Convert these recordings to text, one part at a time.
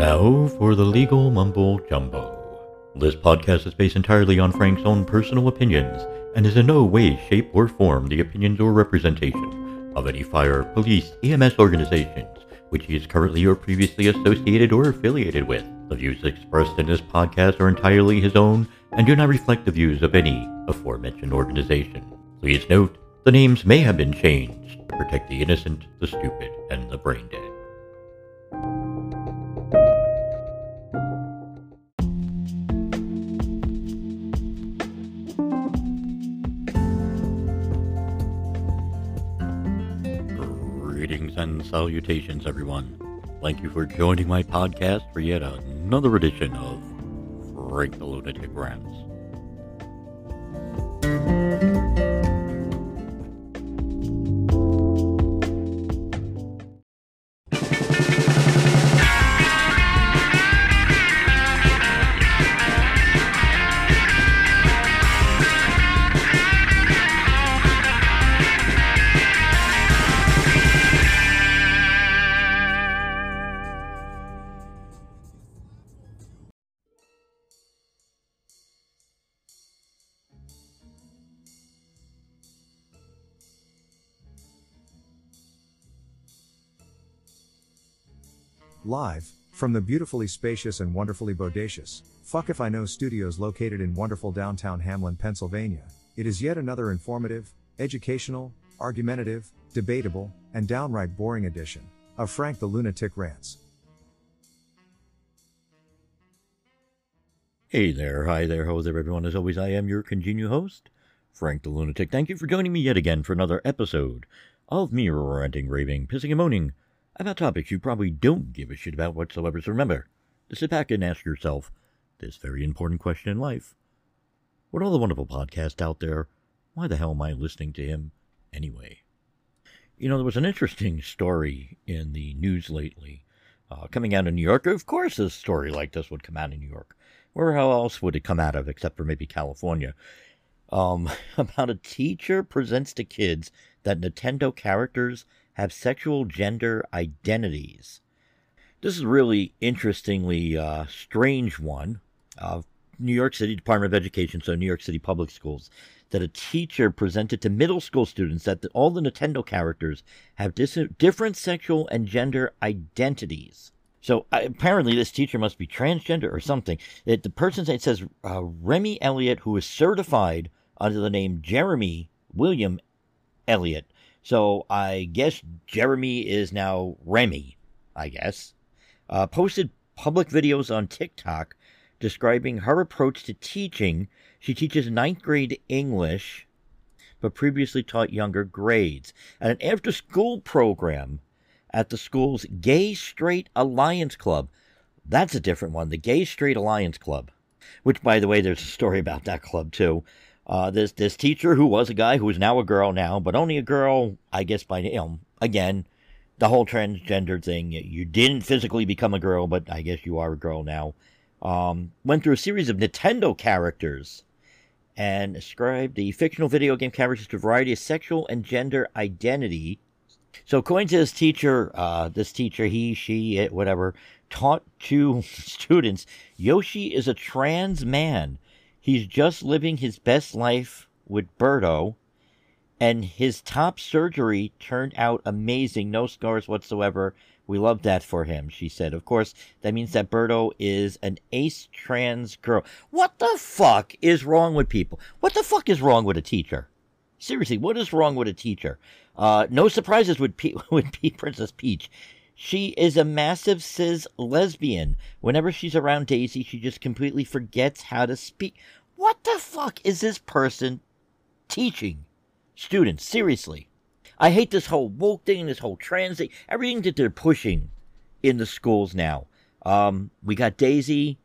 Now for the legal mumbo jumbo. This podcast is based entirely on Frank's own personal opinions and is in no way, shape, or form the opinions or representation of any fire, police, EMS organizations which he is currently or previously associated or affiliated with. The views expressed in this podcast are entirely his own and do not reflect the views of any aforementioned organization. Please note, the names may have been changed to protect the innocent, the stupid, and the brain dead. Salutations, everyone. Thank you for joining my podcast for yet another edition of Frank the Lunatic Rants. Live, from the beautifully spacious and wonderfully bodacious, Fuck If I Know studios located in wonderful downtown Hamlin, Pennsylvania, it is yet another informative, educational, argumentative, debatable, and downright boring edition of Frank the Lunatic Rants. Hey there, hi there, ho there, everyone. As always, I am your congenial host, Frank the Lunatic. Thank you for joining me yet again for another episode of me ranting, raving, pissing, and moaning about topics you probably don't give a shit about whatsoever. So remember to sit back and ask yourself this very important question in life. With all the wonderful podcasts out there, why the hell am I listening to him anyway? You know, there was an interesting story in the news lately uh, coming out of New York. Of course, a story like this would come out of New York. Where else would it come out of except for maybe California? Um, about a teacher presents to kids that Nintendo characters have sexual gender identities. This is really interestingly uh, strange one. Uh, New York City Department of Education, so New York City Public Schools, that a teacher presented to middle school students that the, all the Nintendo characters have dis- different sexual and gender identities. So uh, apparently, this teacher must be transgender or something. It, the person's name says uh, Remy Elliott, who is certified under the name Jeremy William Elliott. So I guess Jeremy is now Remy, I guess. Uh, posted public videos on TikTok describing her approach to teaching. She teaches ninth grade English, but previously taught younger grades at an after school program at the school's Gay Straight Alliance Club. That's a different one, the Gay Straight Alliance Club. Which, by the way, there's a story about that club too. Uh, this this teacher who was a guy who is now a girl now, but only a girl, I guess. By you know, again, the whole transgender thing. You didn't physically become a girl, but I guess you are a girl now. Um, went through a series of Nintendo characters and ascribed the fictional video game characters to a variety of sexual and gender identity so, according to this teacher, uh, this teacher, he, she, it, whatever, taught to students Yoshi is a trans man. He's just living his best life with Birdo, and his top surgery turned out amazing. No scars whatsoever. We love that for him, she said. Of course, that means that Birdo is an ace trans girl. What the fuck is wrong with people? What the fuck is wrong with a teacher? Seriously, what is wrong with a teacher? Uh, no surprises with, P- with P- Princess Peach. She is a massive cis lesbian. Whenever she's around Daisy, she just completely forgets how to speak. What the fuck is this person teaching students? Seriously. I hate this whole woke thing, this whole trans thing, everything that they're pushing in the schools now. Um, we got Daisy,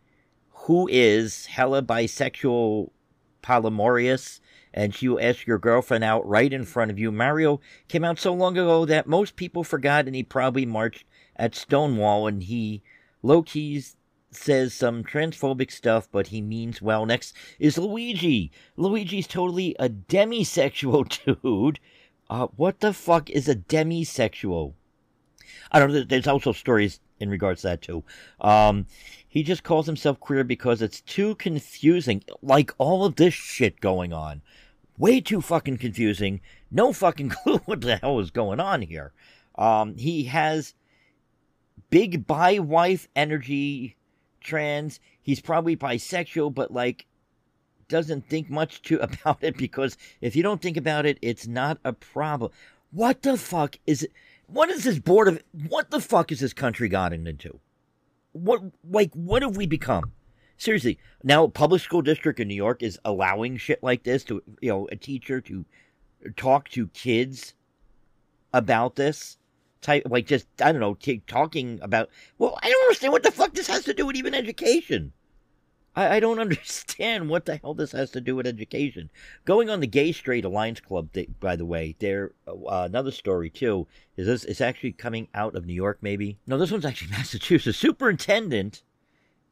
who is hella bisexual, polyamorous, and she will ask your girlfriend out right in front of you. Mario came out so long ago that most people forgot, and he probably marched at Stonewall, and he low keys says some transphobic stuff, but he means well. Next is Luigi. Luigi's totally a demisexual dude. Uh, what the fuck is a demisexual? I don't know. There's also stories in regards to that too. Um, he just calls himself queer because it's too confusing. Like all of this shit going on, way too fucking confusing. No fucking clue what the hell is going on here. Um, he has big bi wife energy, trans. He's probably bisexual, but like doesn't think much to about it because if you don't think about it, it's not a problem. What the fuck is it? What is this board of? What the fuck is this country gotten into? What like what have we become? Seriously, now public school district in New York is allowing shit like this to you know a teacher to talk to kids about this type like just I don't know t- talking about. Well, I don't understand what the fuck this has to do with even education. I, I don't understand what the hell this has to do with education. Going on the Gay Straight Alliance Club, they, by the way, there uh, another story too is this it's actually coming out of New York, maybe. No, this one's actually Massachusetts. Superintendent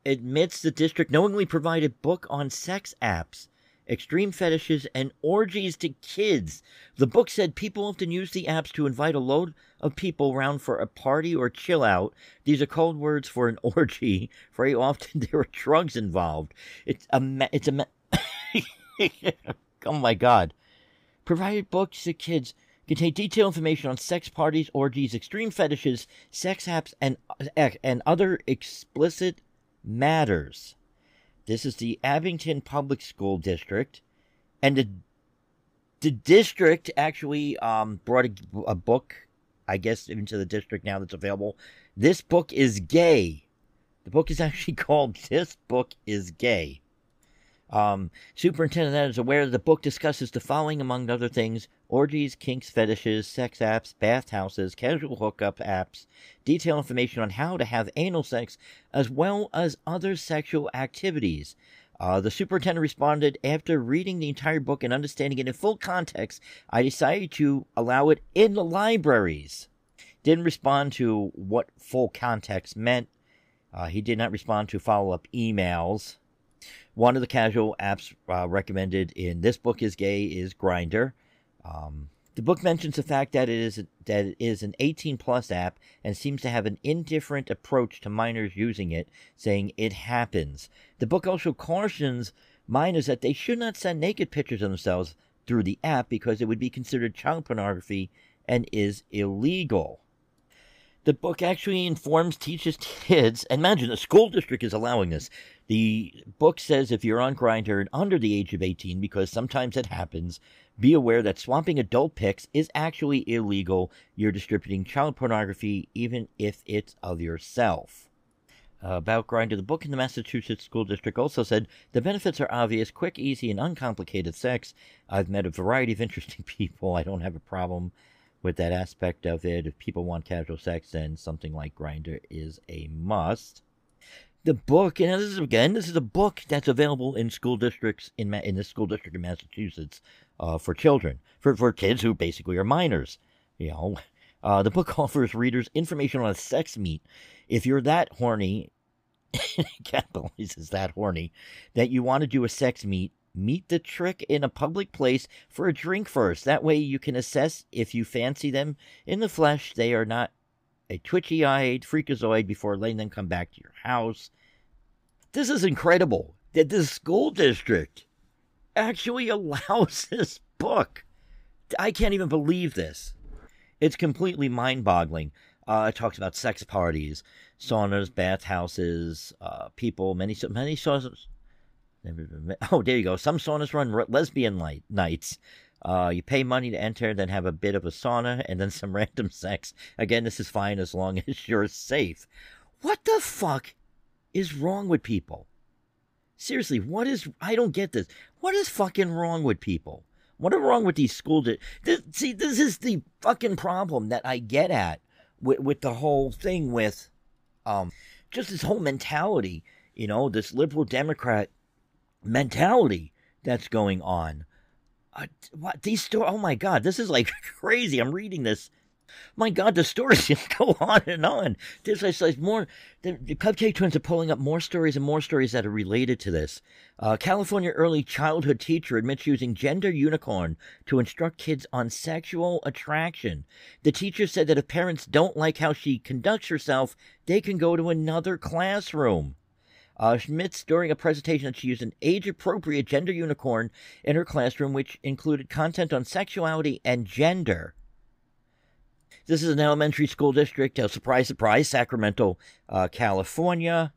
admits the district knowingly provided book on sex apps extreme fetishes, and orgies to kids. The book said people often use the apps to invite a load of people around for a party or chill out. These are code words for an orgy. Very often there are drugs involved. It's a it's a oh my god. Provided books to kids contain detailed information on sex parties, orgies, extreme fetishes, sex apps, and uh, and other explicit matters. This is the Abington Public School District, and the the district actually um, brought a, a book, I guess, into the district now that's available. This book is gay. The book is actually called "This Book Is Gay." Um, Superintendent is aware that the book discusses the following, among other things orgies, kinks, fetishes, sex apps, bathhouses, casual hookup apps, detailed information on how to have anal sex, as well as other sexual activities. Uh, the superintendent responded after reading the entire book and understanding it in full context, I decided to allow it in the libraries. Didn't respond to what full context meant. Uh, he did not respond to follow up emails. One of the casual apps uh, recommended in this book is gay is Grindr. Um, the book mentions the fact that it is that it is an 18 plus app and seems to have an indifferent approach to minors using it, saying it happens. The book also cautions minors that they should not send naked pictures of themselves through the app because it would be considered child pornography and is illegal. The book actually informs, teaches kids, imagine the school district is allowing this. The book says if you're on Grindr and under the age of 18, because sometimes it happens, be aware that swapping adult pics is actually illegal. You're distributing child pornography, even if it's of yourself. About Grindr, the book in the Massachusetts School District also said the benefits are obvious quick, easy, and uncomplicated sex. I've met a variety of interesting people. I don't have a problem with that aspect of it. If people want casual sex, then something like Grindr is a must. The book, and this is again, this is a book that's available in school districts in in the school district in Massachusetts uh, for children, for for kids who basically are minors. You know, uh, the book offers readers information on a sex meet. If you're that horny, capitalizes that horny, that you want to do a sex meet, meet the trick in a public place for a drink first. That way you can assess if you fancy them in the flesh. They are not a twitchy eyed freakazoid before letting them come back to your house. This is incredible that this school district actually allows this book. I can't even believe this. It's completely mind boggling. Uh, it talks about sex parties, saunas, bathhouses, uh, people, many, many saunas, Oh, there you go. Some saunas run lesbian light nights. Uh, you pay money to enter, then have a bit of a sauna, and then some random sex. Again, this is fine as long as you're safe. What the fuck is wrong with people? Seriously, what is. I don't get this. What is fucking wrong with people? What is wrong with these school. Di- this, see, this is the fucking problem that I get at with, with the whole thing with um, just this whole mentality. You know, this liberal Democrat mentality that's going on. Uh, what these stories? Oh my god, this is like crazy. I'm reading this. My God, the stories just go on and on. There's like, like more. The, the, Cupcake Twins are pulling up more stories and more stories that are related to this. Uh, California early childhood teacher admits using gender unicorn to instruct kids on sexual attraction. The teacher said that if parents don't like how she conducts herself, they can go to another classroom. Uh, admits during a presentation that she used an age appropriate gender unicorn in her classroom, which included content on sexuality and gender. This is an elementary school district, uh, surprise, surprise, Sacramento, uh, California.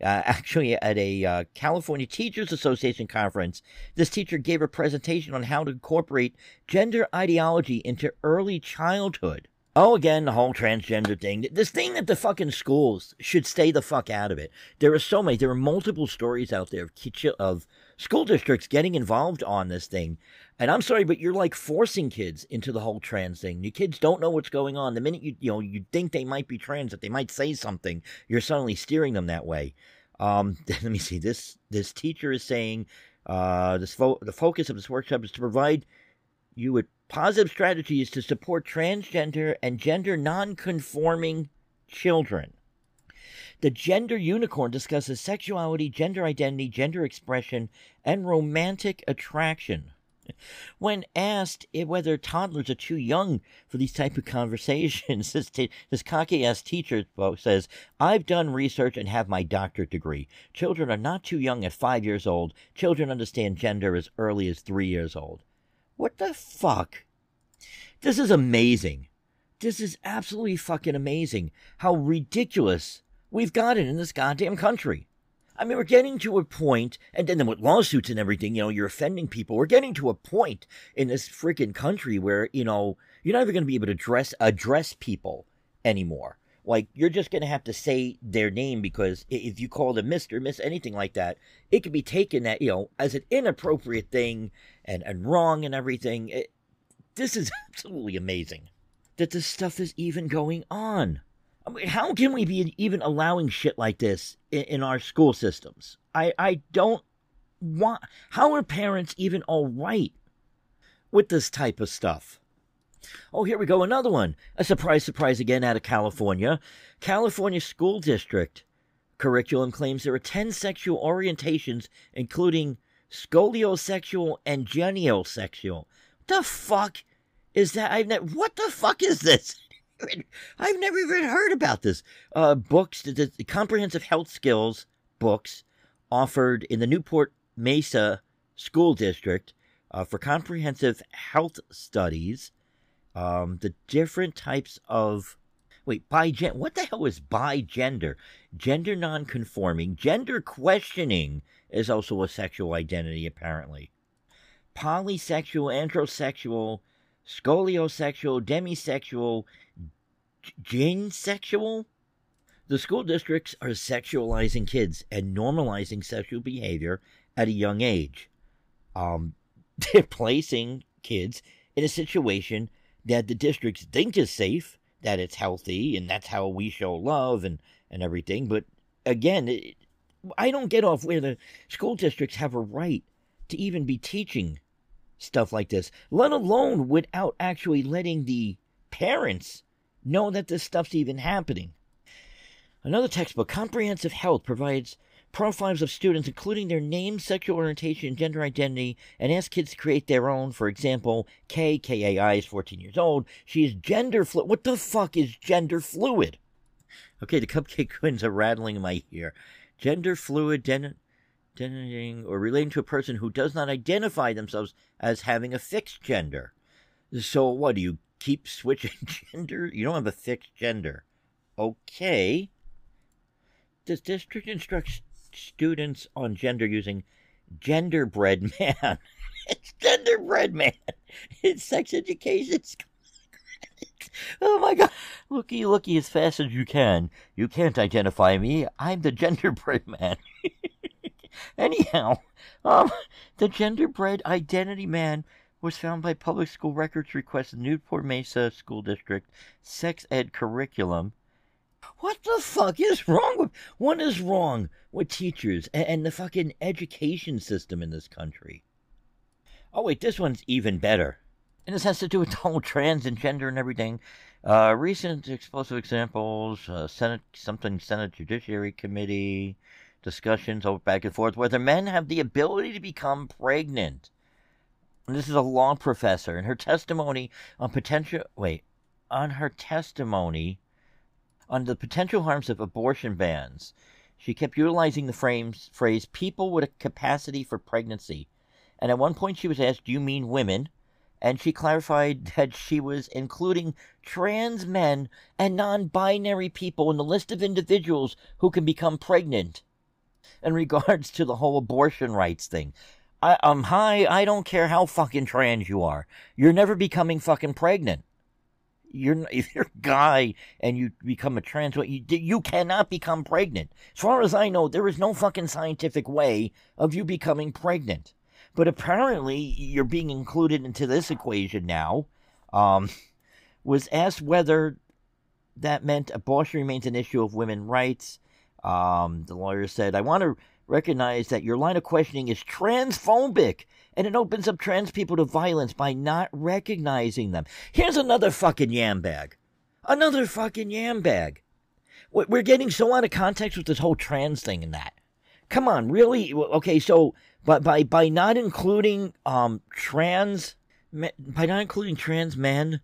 Uh, actually, at a uh, California Teachers Association conference, this teacher gave a presentation on how to incorporate gender ideology into early childhood. Oh, again, the whole transgender thing. This thing that the fucking schools should stay the fuck out of it. There are so many, there are multiple stories out there of, of school districts getting involved on this thing. And I'm sorry, but you're like forcing kids into the whole trans thing. Your kids don't know what's going on. The minute you, you know, you think they might be trans, that they might say something, you're suddenly steering them that way. Um, let me see. This, this teacher is saying, uh, this fo- the focus of this workshop is to provide you with positive strategies to support transgender and gender non-conforming children. The gender unicorn discusses sexuality, gender identity, gender expression, and romantic attraction. When asked whether toddlers are too young for these type of conversations, this, t- this cocky-ass teacher says, I've done research and have my doctorate degree. Children are not too young at five years old. Children understand gender as early as three years old. What the fuck? This is amazing. This is absolutely fucking amazing how ridiculous we've gotten in this goddamn country. I mean, we're getting to a point, and then with lawsuits and everything, you know, you're offending people. We're getting to a point in this freaking country where, you know, you're not even going to be able to address, address people anymore. Like, you're just going to have to say their name because if you call them Mr., Miss, anything like that, it could be taken that, you know, as an inappropriate thing and, and wrong and everything. It, this is absolutely amazing that this stuff is even going on. I mean, how can we be even allowing shit like this in, in our school systems? I, I don't want. How are parents even all right with this type of stuff? Oh, here we go. Another one. A surprise, surprise again out of California. California School District curriculum claims there are 10 sexual orientations, including scoliosexual and geniosexual. What the fuck is that? I've never. What the fuck is this? I've never even heard about this. Uh, books, the, the comprehensive health skills books offered in the Newport Mesa School District uh, for comprehensive health studies um, the different types of wait bi gen what the hell is bi gender non-conforming. Gender questioning is also a sexual identity apparently. Polysexual androsexual scoliosexual demisexual ginsexual? The school districts are sexualizing kids and normalizing sexual behavior at a young age. Um, they're placing kids in a situation that the districts think is safe, that it's healthy, and that's how we show love and, and everything. But again, it, I don't get off where the school districts have a right to even be teaching stuff like this, let alone without actually letting the parents know that this stuff's even happening. Another textbook, Comprehensive Health, provides profiles of students, including their name, sexual orientation, gender identity, and ask kids to create their own. For example, K, K-A-I is 14 years old. She is gender fluid. What the fuck is gender fluid? Okay, the Cupcake Twins are rattling in my ear. Gender fluid, den- or relating to a person who does not identify themselves as having a fixed gender. So what, do you keep switching gender? You don't have a fixed gender. Okay. This district instructs students on gender using genderbread man. it's genderbread man. It's sex education. oh my god. Looky, looky as fast as you can. You can't identify me. I'm the genderbread man. Anyhow, um, the genderbread identity man was found by public school records request Newport Mesa School District sex ed curriculum what the fuck is wrong with what is wrong with teachers and, and the fucking education system in this country? Oh wait, this one's even better. And this has to do with the whole trans and gender and everything. Uh, recent explosive examples: uh, Senate something Senate Judiciary Committee discussions over back and forth whether men have the ability to become pregnant. And this is a law professor, and her testimony on potential wait on her testimony on the potential harms of abortion bans. She kept utilizing the frames, phrase "people with a capacity for pregnancy," and at one point she was asked, "Do you mean women?" and she clarified that she was including trans men and non binary people in the list of individuals who can become pregnant. In regards to the whole abortion rights thing, I, um, hi, I don't care how fucking trans you are. You're never becoming fucking pregnant. You're if you're a guy and you become a trans, you you cannot become pregnant. As far as I know, there is no fucking scientific way of you becoming pregnant. But apparently, you're being included into this equation now. Um, was asked whether that meant abortion remains an issue of women's rights. Um, the lawyer said, I want to recognize that your line of questioning is transphobic and it opens up trans people to violence by not recognizing them. Here's another fucking yam bag. Another fucking yam bag. We're getting so out of context with this whole trans thing and that. Come on, really? Okay, so but by by not including um trans by not including trans men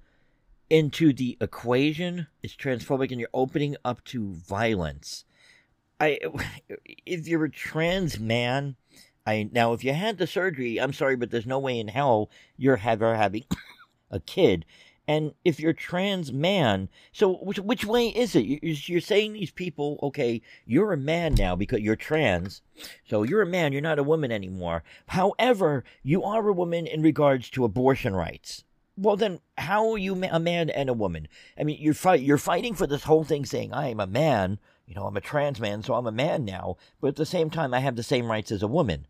into the equation, it's transphobic, and you're opening up to violence. I, if you're a trans man, I now if you had the surgery, I'm sorry, but there's no way in hell you're ever having a kid. And if you're trans man, so which, which way is it? You're saying these people, okay, you're a man now because you're trans, so you're a man, you're not a woman anymore. However, you are a woman in regards to abortion rights. Well, then, how are you a man and a woman? I mean, you're fight, you're fighting for this whole thing, saying I am a man. You know, I'm a trans man, so I'm a man now. But at the same time, I have the same rights as a woman.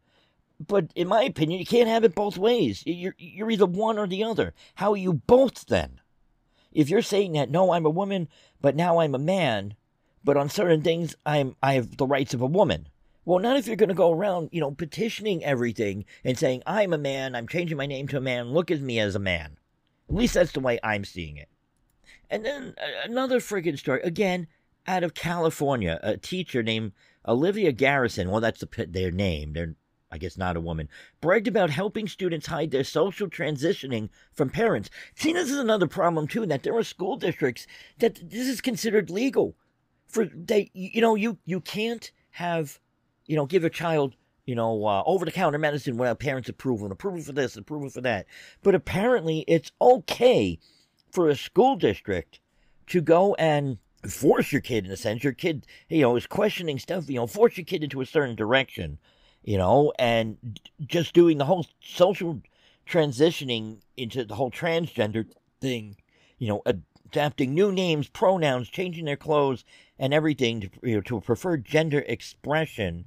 But in my opinion, you can't have it both ways. You're, you're either one or the other. How are you both then? If you're saying that, no, I'm a woman, but now I'm a man, but on certain things, I'm, I have the rights of a woman. Well, not if you're going to go around, you know, petitioning everything and saying, I'm a man, I'm changing my name to a man, look at me as a man. At least that's the way I'm seeing it. And then another friggin' story, again, out of California, a teacher named Olivia Garrison, well, that's the, their name, they're I guess not a woman, bragged about helping students hide their social transitioning from parents. See, this is another problem too, that there are school districts that this is considered legal. For they, you know, you you can't have, you know, give a child, you know, uh, over the counter medicine without parents' approval and approval for this, approval for that. But apparently, it's okay for a school district to go and force your kid in a sense. Your kid, you know, is questioning stuff. You know, force your kid into a certain direction you know, and just doing the whole social transitioning into the whole transgender thing, you know, adapting new names, pronouns, changing their clothes, and everything to, you know, to a preferred gender expression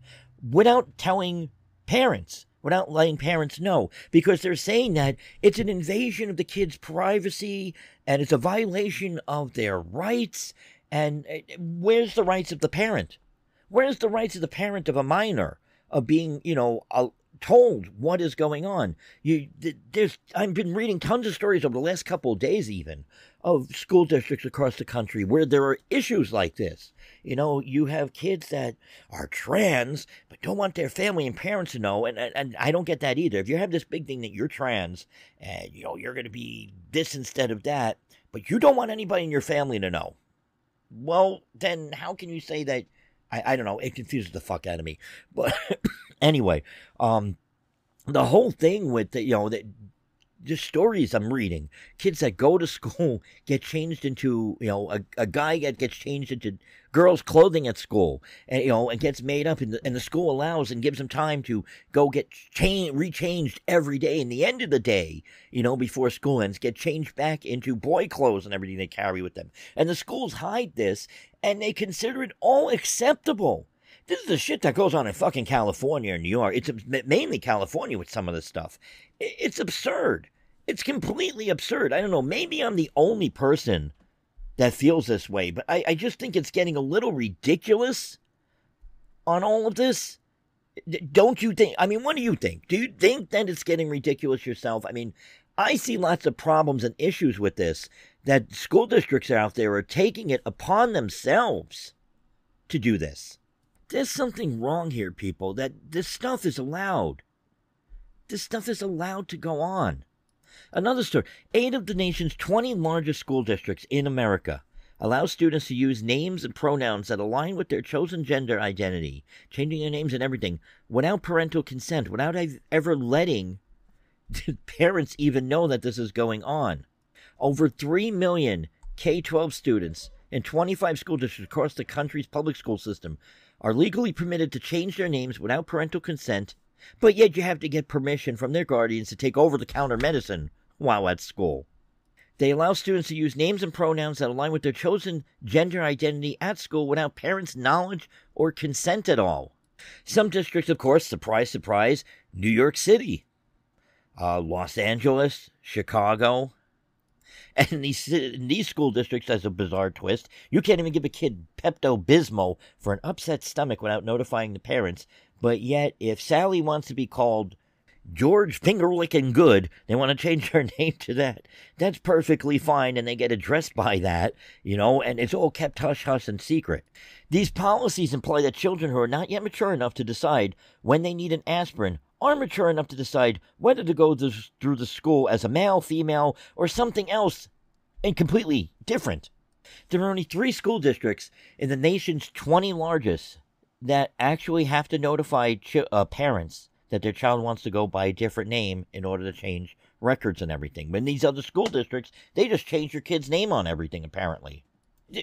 without telling parents, without letting parents know, because they're saying that it's an invasion of the kid's privacy and it's a violation of their rights. And eh, where's the rights of the parent? Where's the rights of the parent of a minor? Of being, you know, uh, told what is going on. You, there's, I've been reading tons of stories over the last couple of days, even of school districts across the country where there are issues like this. You know, you have kids that are trans but don't want their family and parents to know, and and, and I don't get that either. If you have this big thing that you're trans and you know you're going to be this instead of that, but you don't want anybody in your family to know, well, then how can you say that? I, I don't know. It confuses the fuck out of me. But anyway, um, the whole thing with the, you know, the, the stories I'm reading, kids that go to school get changed into, you know, a, a guy that gets changed into girls' clothing at school, and you know, and gets made up, and the, and the school allows and gives them time to go get changed, rechanged every day. In the end of the day, you know, before school ends, get changed back into boy clothes and everything they carry with them. And the schools hide this, and they consider it all acceptable. This is the shit that goes on in fucking California and New York. It's mainly California with some of this stuff. It's absurd. It's completely absurd. I don't know. Maybe I'm the only person that feels this way, but I, I just think it's getting a little ridiculous on all of this. Don't you think? I mean, what do you think? Do you think that it's getting ridiculous yourself? I mean, I see lots of problems and issues with this that school districts out there are taking it upon themselves to do this. There's something wrong here, people, that this stuff is allowed. This stuff is allowed to go on. Another story eight of the nation's 20 largest school districts in America allow students to use names and pronouns that align with their chosen gender identity, changing their names and everything, without parental consent, without ever letting parents even know that this is going on. Over 3 million K 12 students in 25 school districts across the country's public school system are legally permitted to change their names without parental consent, but yet you have to get permission from their guardians to take over the counter medicine while at school. They allow students to use names and pronouns that align with their chosen gender identity at school without parents' knowledge or consent at all. Some districts, of course, surprise, surprise, New York City, uh, Los Angeles, Chicago, and in these, in these school districts, as a bizarre twist, you can't even give a kid Pepto Bismol for an upset stomach without notifying the parents. But yet, if Sally wants to be called George Fingerlicking Good, they want to change her name to that. That's perfectly fine, and they get addressed by that, you know, and it's all kept hush hush and secret. These policies imply that children who are not yet mature enough to decide when they need an aspirin are mature enough to decide whether to go through the school as a male, female, or something else and completely different. There are only three school districts in the nation's 20 largest that actually have to notify ch- uh, parents that their child wants to go by a different name in order to change records and everything. But in these other school districts, they just change your kid's name on everything, apparently.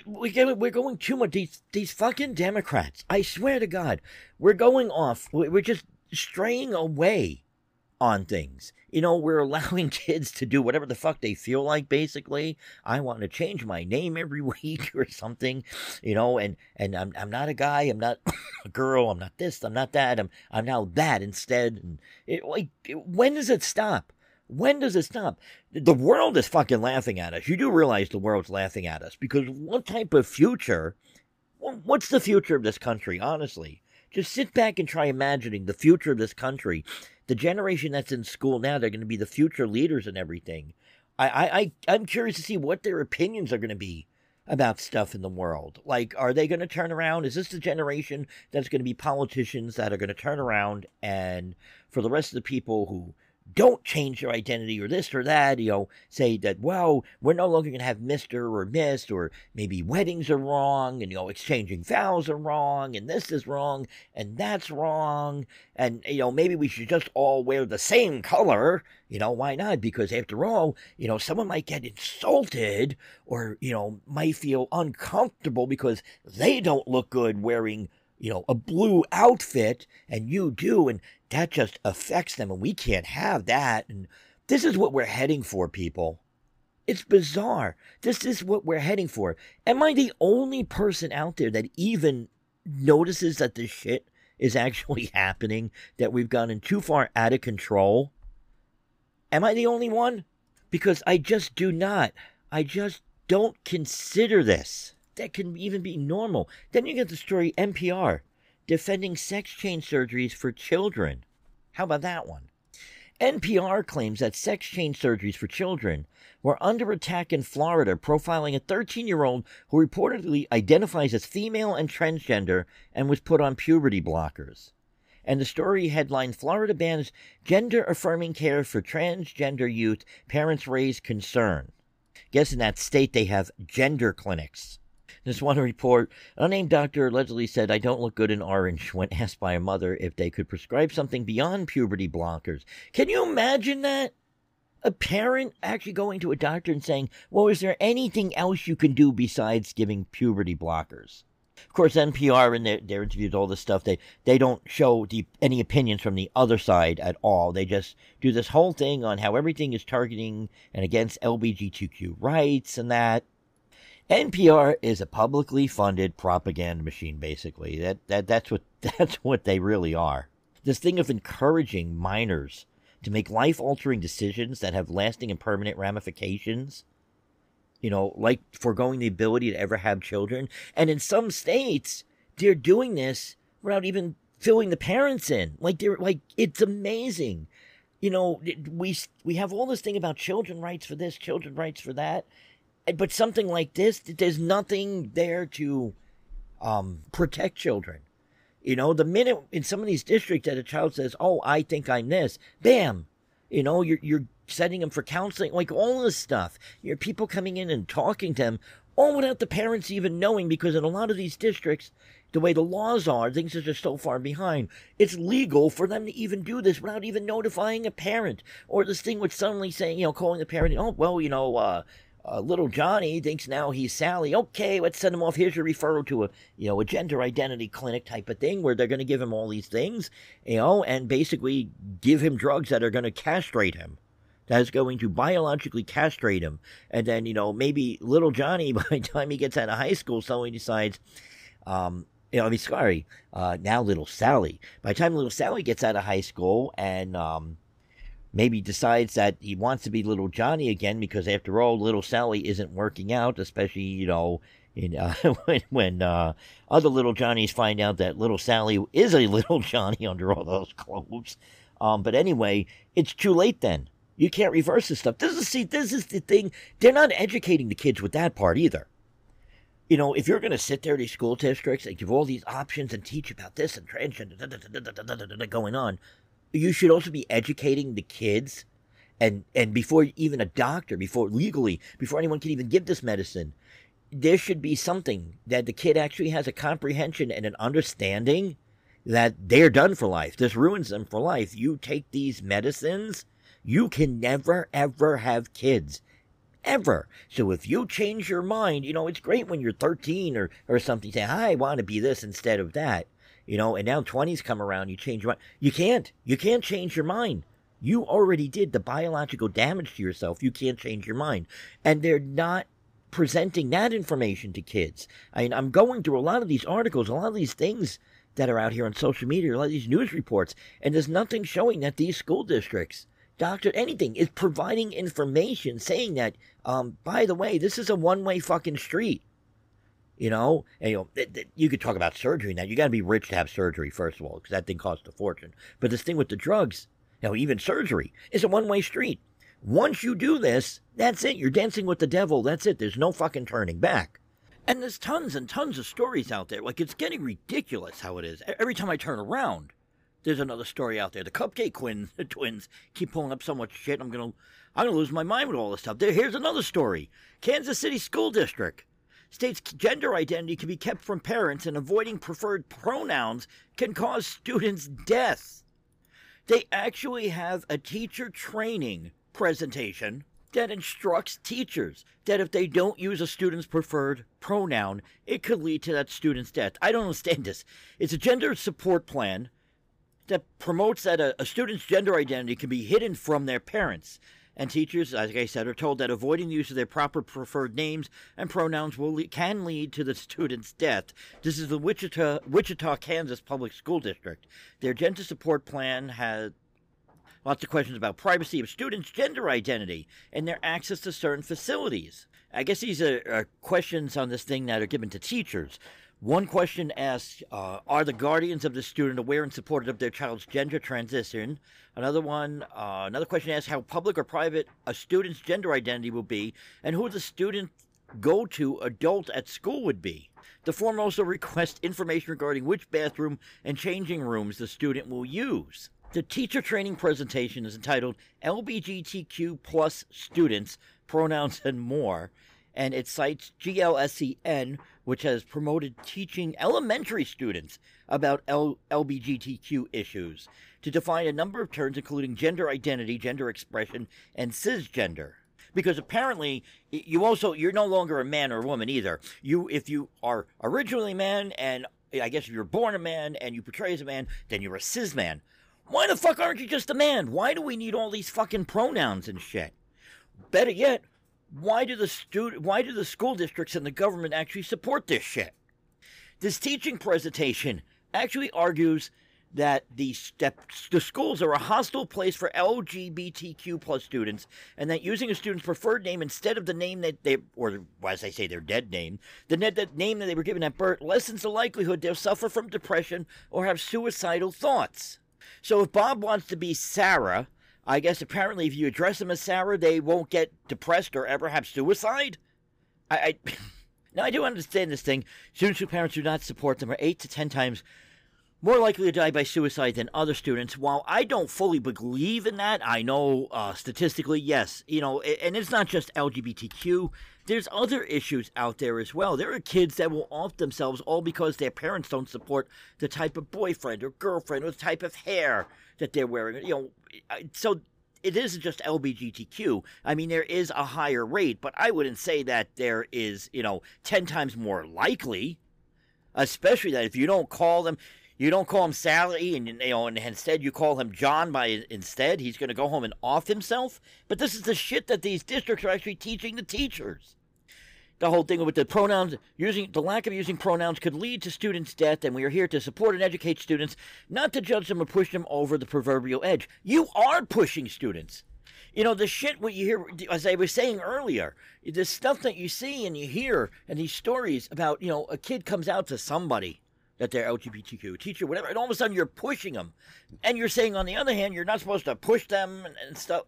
We're going too much. These, these fucking Democrats, I swear to God, we're going off. We're just straying away on things. You know, we're allowing kids to do whatever the fuck they feel like basically. I want to change my name every week or something, you know, and and I'm I'm not a guy, I'm not a girl, I'm not this, I'm not that. I'm I'm now that instead. And it, like when does it stop? When does it stop? The world is fucking laughing at us. You do realize the world's laughing at us because what type of future what's the future of this country, honestly? Just sit back and try imagining the future of this country the generation that's in school now, they're going to be the future leaders and everything. I, I, I am curious to see what their opinions are going to be about stuff in the world. Like, are they going to turn around? Is this the generation that's going to be politicians that are going to turn around and for the rest of the people who don't change your identity or this or that, you know, say that, well, we're no longer going to have Mr. or Miss, or maybe weddings are wrong, and, you know, exchanging vows are wrong, and this is wrong, and that's wrong, and, you know, maybe we should just all wear the same color, you know, why not? Because after all, you know, someone might get insulted or, you know, might feel uncomfortable because they don't look good wearing you know, a blue outfit and you do, and that just affects them, and we can't have that. And this is what we're heading for, people. It's bizarre. This is what we're heading for. Am I the only person out there that even notices that this shit is actually happening, that we've gotten too far out of control? Am I the only one? Because I just do not. I just don't consider this that can even be normal. Then you get the story NPR defending sex change surgeries for children. How about that one? NPR claims that sex change surgeries for children were under attack in Florida, profiling a 13 year old who reportedly identifies as female and transgender and was put on puberty blockers. And the story headlined Florida bans gender affirming care for transgender youth, parents raise concern. Guess in that state they have gender clinics. This one report, an unnamed doctor allegedly said, I don't look good in orange when asked by a mother if they could prescribe something beyond puberty blockers. Can you imagine that? A parent actually going to a doctor and saying, Well, is there anything else you can do besides giving puberty blockers? Of course, NPR in their, their interviews, all this stuff, they, they don't show the, any opinions from the other side at all. They just do this whole thing on how everything is targeting and against LGBTQ rights and that. NPR is a publicly funded propaganda machine, basically. That, that that's what that's what they really are. This thing of encouraging minors to make life altering decisions that have lasting and permanent ramifications. You know, like foregoing the ability to ever have children. And in some states, they're doing this without even filling the parents in. Like they're like it's amazing. You know, we we have all this thing about children rights for this, children rights for that, but something like this, there's nothing there to um, protect children. You know, the minute in some of these districts that a child says, "Oh, I think I'm this," bam, you know, you're you're setting them for counseling, like all this stuff. You're people coming in and talking to them, all without the parents even knowing, because in a lot of these districts, the way the laws are, things are just so far behind. It's legal for them to even do this without even notifying a parent, or this thing with suddenly saying, you know, calling the parent, oh, well, you know, uh, uh, little Johnny thinks now he's Sally. Okay, let's send him off. Here's your referral to a you know a gender identity clinic type of thing where they're going to give him all these things, you know, and basically give him drugs that are going to castrate him. That is going to biologically castrate him, and then you know maybe little Johnny by the time he gets out of high school, suddenly decides, um, you know, I mean, sorry, uh, now little Sally. By the time little Sally gets out of high school and um, maybe decides that he wants to be little Johnny again because after all, little Sally isn't working out, especially, you know, in, uh, when, when uh, other little Johnnies find out that little Sally is a little Johnny under all those clothes. Um, but anyway, it's too late then. You can't reverse this stuff. This is see, this is the thing. They're not educating the kids with that part either. You know, if you're going to sit there, these school districts, and give all these options and teach about this and transgender going on, you should also be educating the kids and and before even a doctor before legally before anyone can even give this medicine there should be something that the kid actually has a comprehension and an understanding that they're done for life. This ruins them for life. You take these medicines you can never ever have kids. Ever. So if you change your mind you know it's great when you're 13 or or something say i want to be this instead of that you know, and now 20s come around, you change your mind. You can't. You can't change your mind. You already did the biological damage to yourself. You can't change your mind. And they're not presenting that information to kids. I mean, I'm going through a lot of these articles, a lot of these things that are out here on social media, a lot of these news reports, and there's nothing showing that these school districts, doctor, anything, is providing information saying that, um, by the way, this is a one way fucking street. You know, and, you know, you could talk about surgery now. You got to be rich to have surgery, first of all, because that thing costs a fortune. But this thing with the drugs, you know, even surgery is a one way street. Once you do this, that's it. You're dancing with the devil. That's it. There's no fucking turning back. And there's tons and tons of stories out there. Like, it's getting ridiculous how it is. Every time I turn around, there's another story out there. The Cupcake the twins keep pulling up so much shit. I'm gonna, I'm gonna lose my mind with all this stuff. There, here's another story. Kansas City School District states gender identity can be kept from parents and avoiding preferred pronouns can cause students death. They actually have a teacher training presentation that instructs teachers that if they don't use a student's preferred pronoun, it could lead to that student's death. I don't understand this. It's a gender support plan that promotes that a, a student's gender identity can be hidden from their parents. And teachers, as I said, are told that avoiding the use of their proper preferred names and pronouns will can lead to the student's death. This is the Wichita, Wichita, Kansas Public School District. Their gender support plan has lots of questions about privacy of students' gender identity and their access to certain facilities. I guess these are, are questions on this thing that are given to teachers. One question asks uh, Are the guardians of the student aware and supportive of their child's gender transition? Another one, uh, another question asks How public or private a student's gender identity will be, and who the student go to adult at school would be. The form also requests information regarding which bathroom and changing rooms the student will use. The teacher training presentation is entitled LBGTQ plus students, pronouns, and more and it cites GLSEN, which has promoted teaching elementary students about L- LBGTQ issues to define a number of terms, including gender identity, gender expression, and cisgender. Because apparently, you also you're no longer a man or a woman either. You, if you are originally man, and I guess if you're born a man and you portray as a man, then you're a cis man. Why the fuck aren't you just a man? Why do we need all these fucking pronouns and shit? Better yet, why do the student why do the school districts and the government actually support this shit? This teaching presentation actually argues that the that the schools are a hostile place for LGBTQ plus students, and that using a student's preferred name instead of the name that they, or as I say, their dead name, the name that they were given at birth, lessens the likelihood they'll suffer from depression or have suicidal thoughts. So if Bob wants to be Sarah, I guess apparently if you address them as Sarah, they won't get depressed or ever have suicide. I, I now I do understand this thing. Students whose parents do not support them are eight to ten times more likely to die by suicide than other students. While I don't fully believe in that, I know uh, statistically, yes, you know, and it's not just LGBTQ. There's other issues out there as well. There are kids that will off themselves all because their parents don't support the type of boyfriend or girlfriend or the type of hair that they're wearing. You know, so it isn't just LGBTQ. I mean, there is a higher rate, but I wouldn't say that there is, you know, 10 times more likely, especially that if you don't call them, you don't call him Sally, and you know, and instead you call him John. By instead, he's going to go home and off himself. But this is the shit that these districts are actually teaching the teachers. The whole thing with the pronouns, using the lack of using pronouns could lead to students' death, and we are here to support and educate students, not to judge them or push them over the proverbial edge. You are pushing students. You know, the shit what you hear, as I was saying earlier, the stuff that you see and you hear, and these stories about, you know, a kid comes out to somebody that they're LGBTQ, teacher, whatever, and all of a sudden you're pushing them. And you're saying, on the other hand, you're not supposed to push them and, and stuff.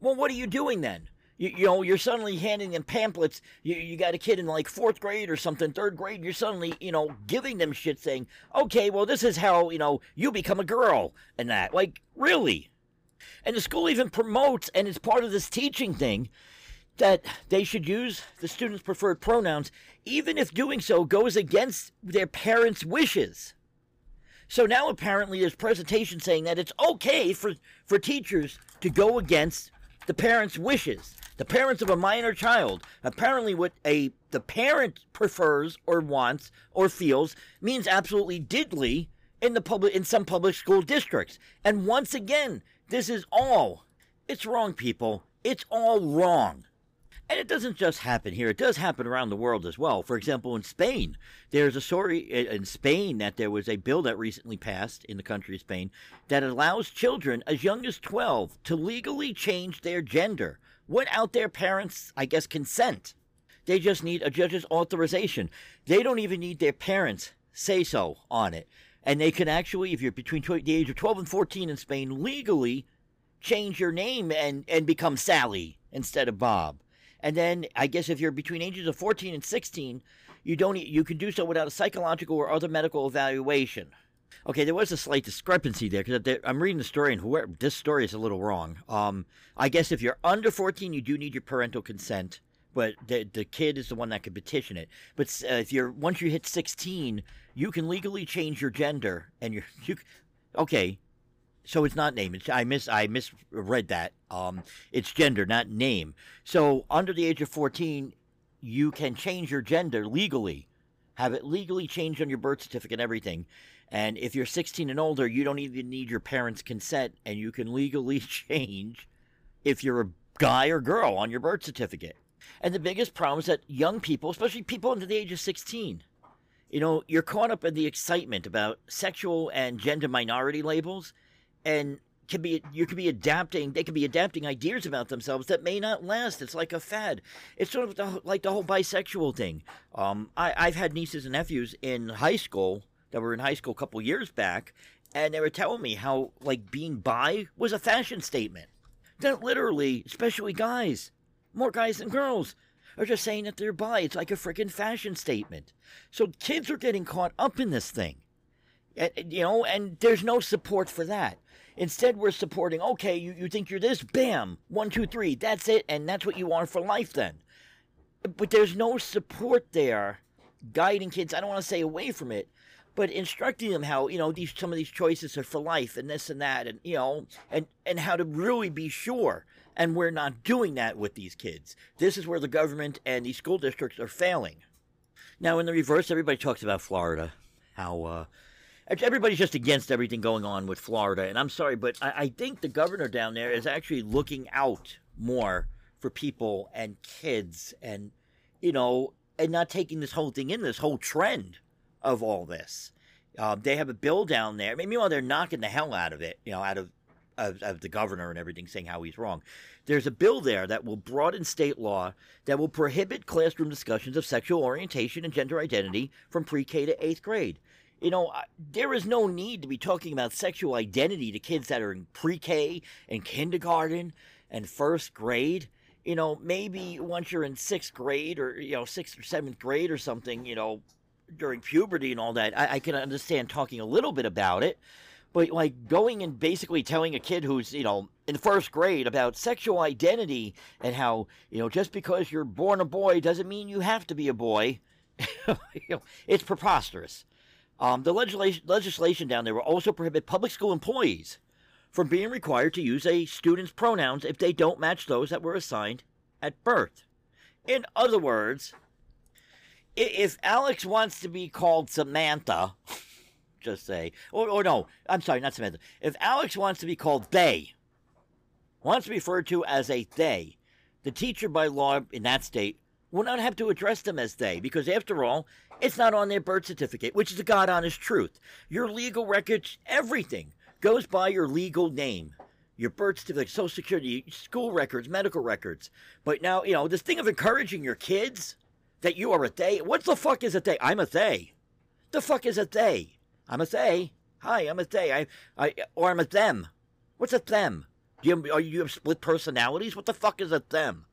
Well, what are you doing then? You, you, know, you're suddenly handing them pamphlets. You, you got a kid in like fourth grade or something, third grade, you're suddenly, you know, giving them shit saying, okay, well, this is how, you know, you become a girl and that. Like, really? And the school even promotes, and it's part of this teaching thing, that they should use the students' preferred pronouns, even if doing so goes against their parents' wishes. So now apparently there's presentation saying that it's okay for, for teachers to go against the parents' wishes. The parents of a minor child. Apparently what a the parent prefers or wants or feels means absolutely diddly in the public in some public school districts. And once again, this is all it's wrong people. It's all wrong. And it doesn't just happen here, it does happen around the world as well. For example, in Spain, there's a story in Spain that there was a bill that recently passed in the country of Spain that allows children as young as 12 to legally change their gender without their parents', I guess, consent. They just need a judge's authorization. They don't even need their parents' say so on it. And they can actually, if you're between the age of 12 and 14 in Spain, legally change your name and, and become Sally instead of Bob. And then I guess if you're between ages of 14 and 16, you don't you can do so without a psychological or other medical evaluation. Okay, there was a slight discrepancy there because I'm reading the story and this story is a little wrong. Um, I guess if you're under 14, you do need your parental consent, but the the kid is the one that could petition it. But uh, if you're once you hit 16, you can legally change your gender and you're you. Okay, so it's not name. It's, I miss I misread that. Um, it's gender, not name. So under the age of 14, you can change your gender legally, have it legally changed on your birth certificate and everything. And if you're 16 and older, you don't even need your parents' consent, and you can legally change if you're a guy or girl on your birth certificate. And the biggest problem is that young people, especially people under the age of 16, you know, you're caught up in the excitement about sexual and gender minority labels and can be you could be adapting they could be adapting ideas about themselves that may not last. It's like a fad. It's sort of the, like the whole bisexual thing. Um, I, i've had nieces and nephews in high school that were in high school a couple years back and they were telling me how like being bi was a fashion statement. That literally especially guys more guys than girls are just saying that they're bi. It's like a freaking fashion statement. So kids are getting caught up in this thing. You know and there's no support for that Instead, we're supporting, okay, you, you think you're this, bam, one, two, three, that's it, and that's what you are for life then. But there's no support there guiding kids, I don't want to say away from it, but instructing them how, you know, these some of these choices are for life and this and that, and, you know, and, and how to really be sure. And we're not doing that with these kids. This is where the government and these school districts are failing. Now, in the reverse, everybody talks about Florida, how, uh, everybody's just against everything going on with Florida. And I'm sorry, but I, I think the governor down there is actually looking out more for people and kids and, you know, and not taking this whole thing in, this whole trend of all this. Uh, they have a bill down there. I mean, meanwhile, they're knocking the hell out of it, you know, out of, of, of the governor and everything, saying how he's wrong. There's a bill there that will broaden state law that will prohibit classroom discussions of sexual orientation and gender identity from pre K to eighth grade. You know, there is no need to be talking about sexual identity to kids that are in pre K and kindergarten and first grade. you know, maybe once you're in sixth grade or, you know, sixth or seventh grade or something, you know, during puberty and all that, I, I can understand talking a little bit about it. But like going and basically telling a kid who's, you know, in first grade about sexual identity and how, you know, just because you're born a boy doesn't mean you have to be a boy. you know, it's preposterous. Um, the legislation, legislation down there will also prohibit public school employees from being required to use a student's pronouns if they don't match those that were assigned at birth. In other words, if Alex wants to be called Samantha, just say, or, or no, I'm sorry, not Samantha. If Alex wants to be called they, wants to be referred to as a they, the teacher by law in that state will not have to address them as they, because after all, it's not on their birth certificate, which is the God honest truth. Your legal records, everything goes by your legal name. Your birth certificate, social security, school records, medical records. But now, you know, this thing of encouraging your kids that you are a they. What the fuck is a they? I'm a they. The fuck is a they? I'm a they. Hi, I'm a they. I, I, or I'm a them. What's a them? Do you, are you have split personalities? What the fuck is a them?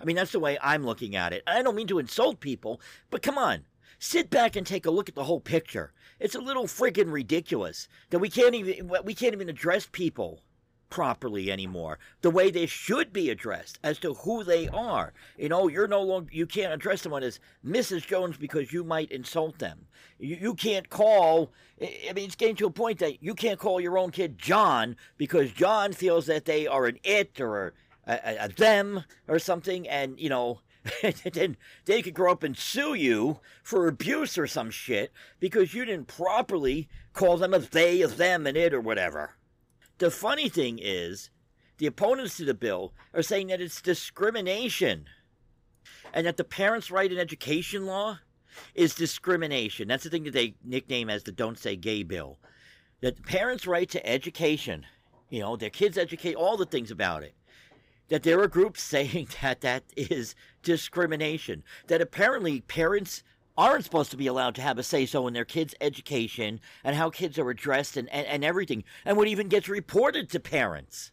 I mean, that's the way I'm looking at it. I don't mean to insult people, but come on. Sit back and take a look at the whole picture. It's a little friggin' ridiculous that we can't even we can't even address people properly anymore the way they should be addressed as to who they are you know you're no longer you can't address someone as mrs jones because you might insult them you, you can't call i mean it's getting to a point that you can't call your own kid john because john feels that they are an it or a, a, a them or something and you know then they could grow up and sue you for abuse or some shit because you didn't properly call them a they, a them, and it, or whatever. The funny thing is, the opponents to the bill are saying that it's discrimination and that the parents' right in education law is discrimination. That's the thing that they nickname as the Don't Say Gay bill. That the parents' right to education, you know, their kids educate, all the things about it, that there are groups saying that that is discrimination. That apparently parents aren't supposed to be allowed to have a say so in their kids' education and how kids are addressed and, and, and everything, and what even gets reported to parents.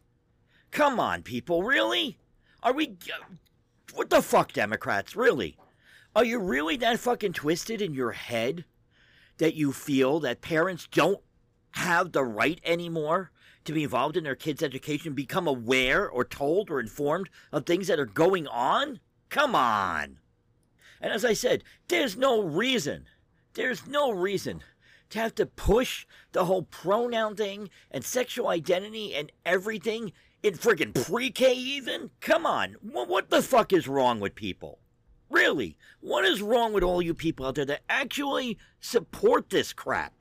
Come on, people, really? Are we. What the fuck, Democrats? Really? Are you really that fucking twisted in your head that you feel that parents don't have the right anymore to be involved in their kids' education, become aware or told or informed of things that are going on? Come on. And as I said, there's no reason, there's no reason to have to push the whole pronoun thing and sexual identity and everything in friggin' pre K even? Come on. What, what the fuck is wrong with people? Really? What is wrong with all you people out there that actually support this crap?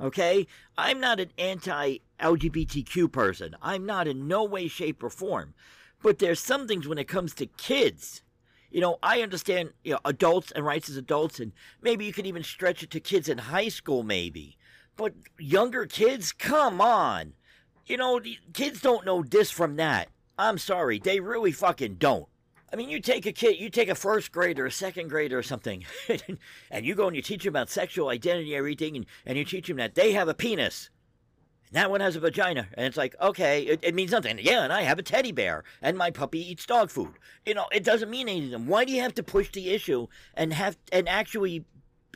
Okay? I'm not an anti LGBTQ person. I'm not in no way, shape, or form. But there's some things when it comes to kids. You know, I understand you know, adults and rights as adults, and maybe you could even stretch it to kids in high school, maybe. But younger kids, come on. You know, kids don't know this from that. I'm sorry, they really fucking don't. I mean, you take a kid, you take a first grader, a second grader, or something, and you go and you teach them about sexual identity, everything, and, and you teach them that they have a penis. That one has a vagina. And it's like, okay, it, it means nothing. Yeah, and I have a teddy bear, and my puppy eats dog food. You know, it doesn't mean anything. Why do you have to push the issue and have and actually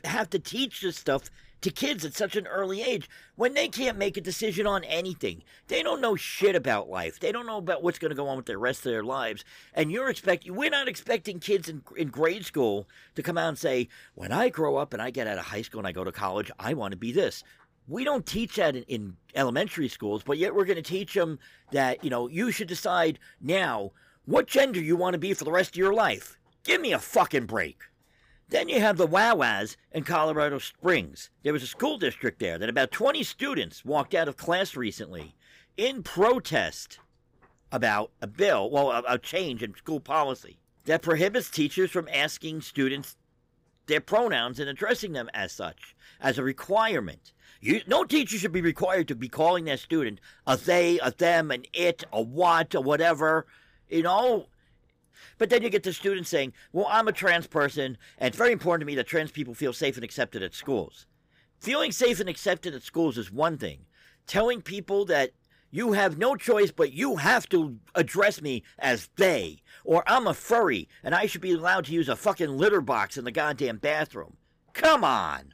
have to teach this stuff to kids at such an early age when they can't make a decision on anything. They don't know shit about life. They don't know about what's going to go on with the rest of their lives. And you're expecting, we're not expecting kids in, in grade school to come out and say, when I grow up and I get out of high school and I go to college, I want to be this. We don't teach that in, in elementary schools, but yet we're going to teach them that, you know, you should decide now what gender you want to be for the rest of your life. Give me a fucking break. Then you have the Wawas in Colorado Springs. There was a school district there that about 20 students walked out of class recently in protest about a bill, well, a, a change in school policy that prohibits teachers from asking students their pronouns and addressing them as such, as a requirement. You, no teacher should be required to be calling their student a they, a them, an it, a what, or whatever. You know, but then you get the students saying, well, I'm a trans person, and it's very important to me that trans people feel safe and accepted at schools. Feeling safe and accepted at schools is one thing. Telling people that You have no choice, but you have to address me as they. Or I'm a furry, and I should be allowed to use a fucking litter box in the goddamn bathroom. Come on.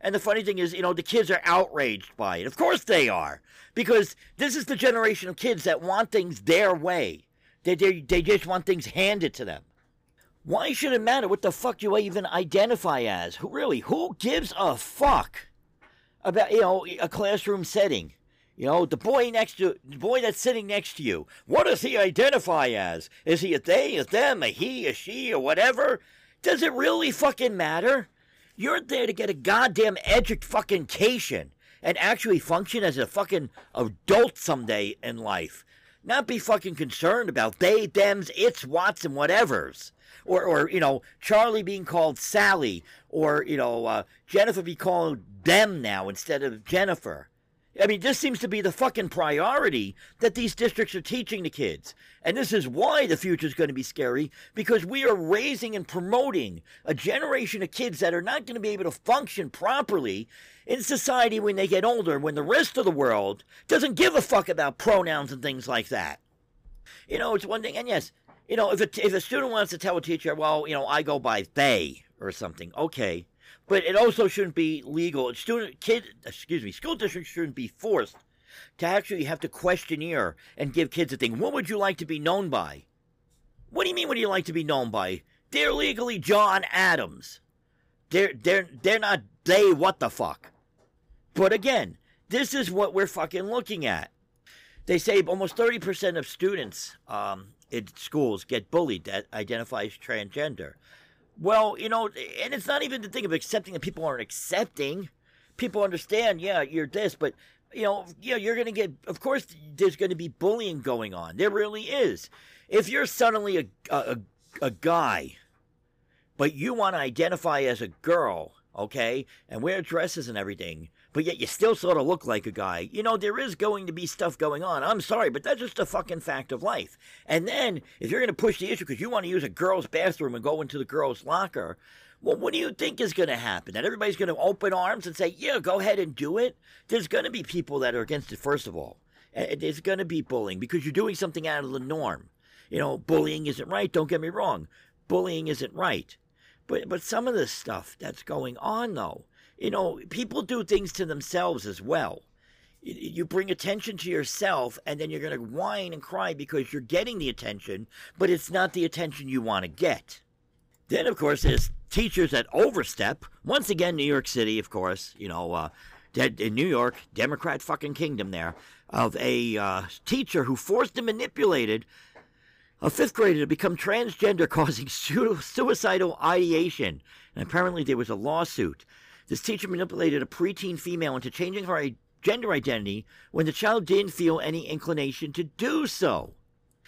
And the funny thing is, you know, the kids are outraged by it. Of course they are. Because this is the generation of kids that want things their way. They, they, they just want things handed to them. Why should it matter what the fuck you even identify as? Who really? Who gives a fuck about you know a classroom setting? You know the boy next to the boy that's sitting next to you. What does he identify as? Is he a they, a them, a he, a she, or whatever? Does it really fucking matter? You're there to get a goddamn education fucking and actually function as a fucking adult someday in life. Not be fucking concerned about they, thems, its, whats, and whatevers or, or you know, Charlie being called Sally, or you know, uh, Jennifer be called them now instead of Jennifer. I mean, this seems to be the fucking priority that these districts are teaching the kids. And this is why the future is going to be scary because we are raising and promoting a generation of kids that are not going to be able to function properly in society when they get older, when the rest of the world doesn't give a fuck about pronouns and things like that. You know, it's one thing, and yes, you know, if a, if a student wants to tell a teacher, well, you know, I go by they or something, okay. But it also shouldn't be legal. Student, kid, excuse me, school districts shouldn't be forced to actually have to questionnaire and give kids a thing. What would you like to be known by? What do you mean, what do you like to be known by? They're legally John Adams. They're, they're, they're not they what the fuck. But again, this is what we're fucking looking at. They say almost 30% of students um, in schools get bullied that identifies transgender. Well, you know, and it's not even the thing of accepting that people aren't accepting. People understand, yeah, you're this, but you know, yeah, you're going to get. Of course, there's going to be bullying going on. There really is. If you're suddenly a a, a guy, but you want to identify as a girl, okay, and wear dresses and everything, but yet you still sort of look like a guy. You know, there is going to be stuff going on. I'm sorry, but that's just a fucking fact of life. And then, if you're going to push the issue because you want to use a girl's bathroom and go into the girl's locker, well, what do you think is going to happen? That everybody's going to open arms and say, yeah, go ahead and do it? There's going to be people that are against it, first of all. There's going to be bullying because you're doing something out of the norm. You know, bullying isn't right. Don't get me wrong. Bullying isn't right. But, but some of the stuff that's going on, though, you know, people do things to themselves as well. You bring attention to yourself, and then you're going to whine and cry because you're getting the attention, but it's not the attention you want to get. Then, of course, there's teachers that overstep. Once again, New York City, of course, you know, uh, in New York, Democrat fucking kingdom there, of a uh, teacher who forced and manipulated a fifth grader to become transgender, causing suicidal ideation. And apparently, there was a lawsuit. This teacher manipulated a preteen female into changing her gender identity when the child didn't feel any inclination to do so.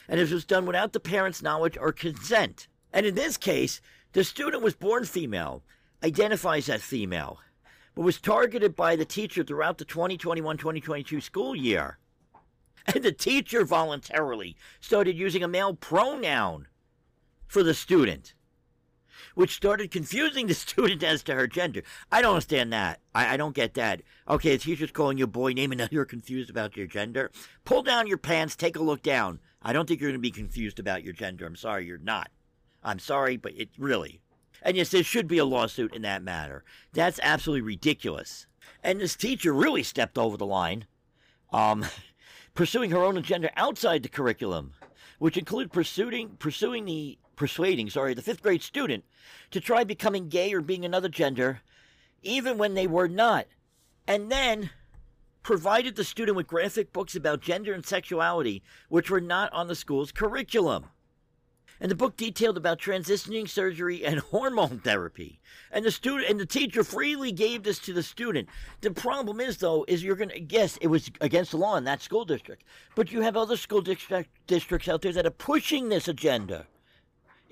And this was done without the parent's knowledge or consent. And in this case, the student was born female, identifies as female, but was targeted by the teacher throughout the 2021 2022 school year. And the teacher voluntarily started using a male pronoun for the student which started confusing the student as to her gender. I don't understand that. I, I don't get that. Okay, the teacher's calling you a boy name and now you're confused about your gender. Pull down your pants, take a look down. I don't think you're going to be confused about your gender. I'm sorry, you're not. I'm sorry, but it really. And yes, there should be a lawsuit in that matter. That's absolutely ridiculous. And this teacher really stepped over the line, um, pursuing her own agenda outside the curriculum, which included pursuing pursuing the persuading, sorry, the fifth grade student to try becoming gay or being another gender, even when they were not. And then provided the student with graphic books about gender and sexuality, which were not on the school's curriculum. And the book detailed about transitioning surgery and hormone therapy. And the student and the teacher freely gave this to the student. The problem is though, is you're gonna guess it was against the law in that school district. But you have other school district, districts out there that are pushing this agenda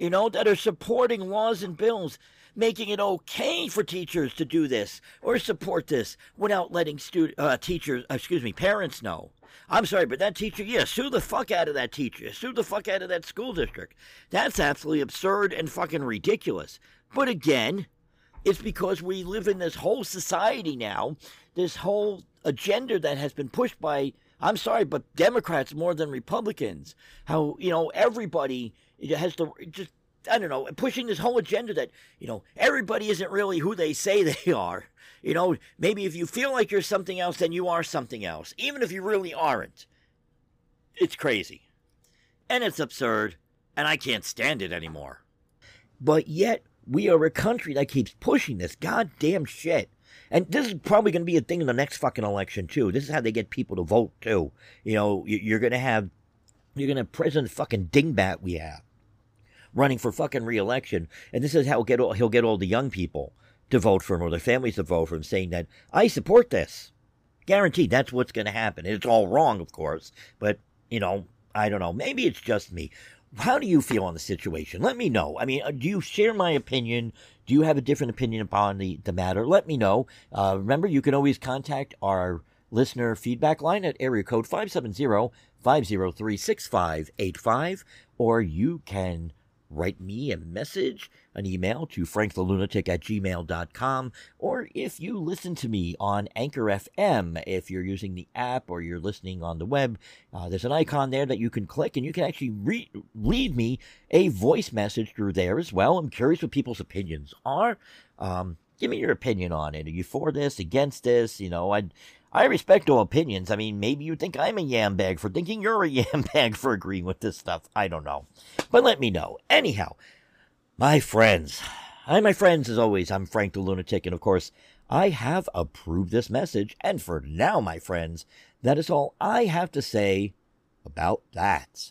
you know, that are supporting laws and bills making it okay for teachers to do this or support this without letting stu- uh, teachers, uh, excuse me, parents know. I'm sorry, but that teacher, yeah, sue the fuck out of that teacher. Sue the fuck out of that school district. That's absolutely absurd and fucking ridiculous. But again, it's because we live in this whole society now, this whole agenda that has been pushed by I'm sorry, but Democrats more than Republicans. How, you know, everybody has to just, I don't know, pushing this whole agenda that, you know, everybody isn't really who they say they are. You know, maybe if you feel like you're something else, then you are something else, even if you really aren't. It's crazy. And it's absurd, and I can't stand it anymore. But yet, we are a country that keeps pushing this goddamn shit. And this is probably going to be a thing in the next fucking election too. This is how they get people to vote too. You know, you're going to have, you're going to have President fucking Dingbat we have running for fucking reelection, and this is how he'll get all, he'll get all the young people to vote for him or their families to vote for him, saying that I support this. Guaranteed, that's what's going to happen. It's all wrong, of course, but you know, I don't know. Maybe it's just me. How do you feel on the situation? Let me know. I mean, uh, do you share my opinion? Do you have a different opinion upon the, the matter? Let me know. Uh, remember, you can always contact our listener feedback line at area code 570 503 6585, or you can write me a message, an email to frankthelunatic at gmail.com, or if you listen to me on Anchor FM, if you're using the app or you're listening on the web, uh, there's an icon there that you can click and you can actually re- leave me a voice message through there as well. I'm curious what people's opinions are. Um, give me your opinion on it. Are you for this, against this? You know, I'd I respect all opinions. I mean, maybe you think I'm a yam bag for thinking you're a yam bag for agreeing with this stuff. I don't know. But let me know. Anyhow, my friends. Hi, my friends. As always, I'm Frank the Lunatic, and of course, I have approved this message. And for now, my friends, that is all I have to say about that.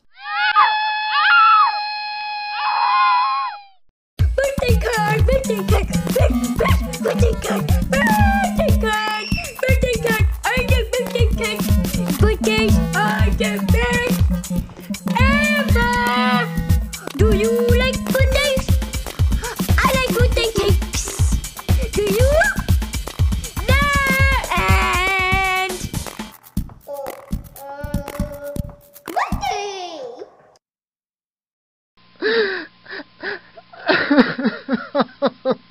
Birthday card! Birthday card! Birthday card! you like good? I like good cakes. Do you?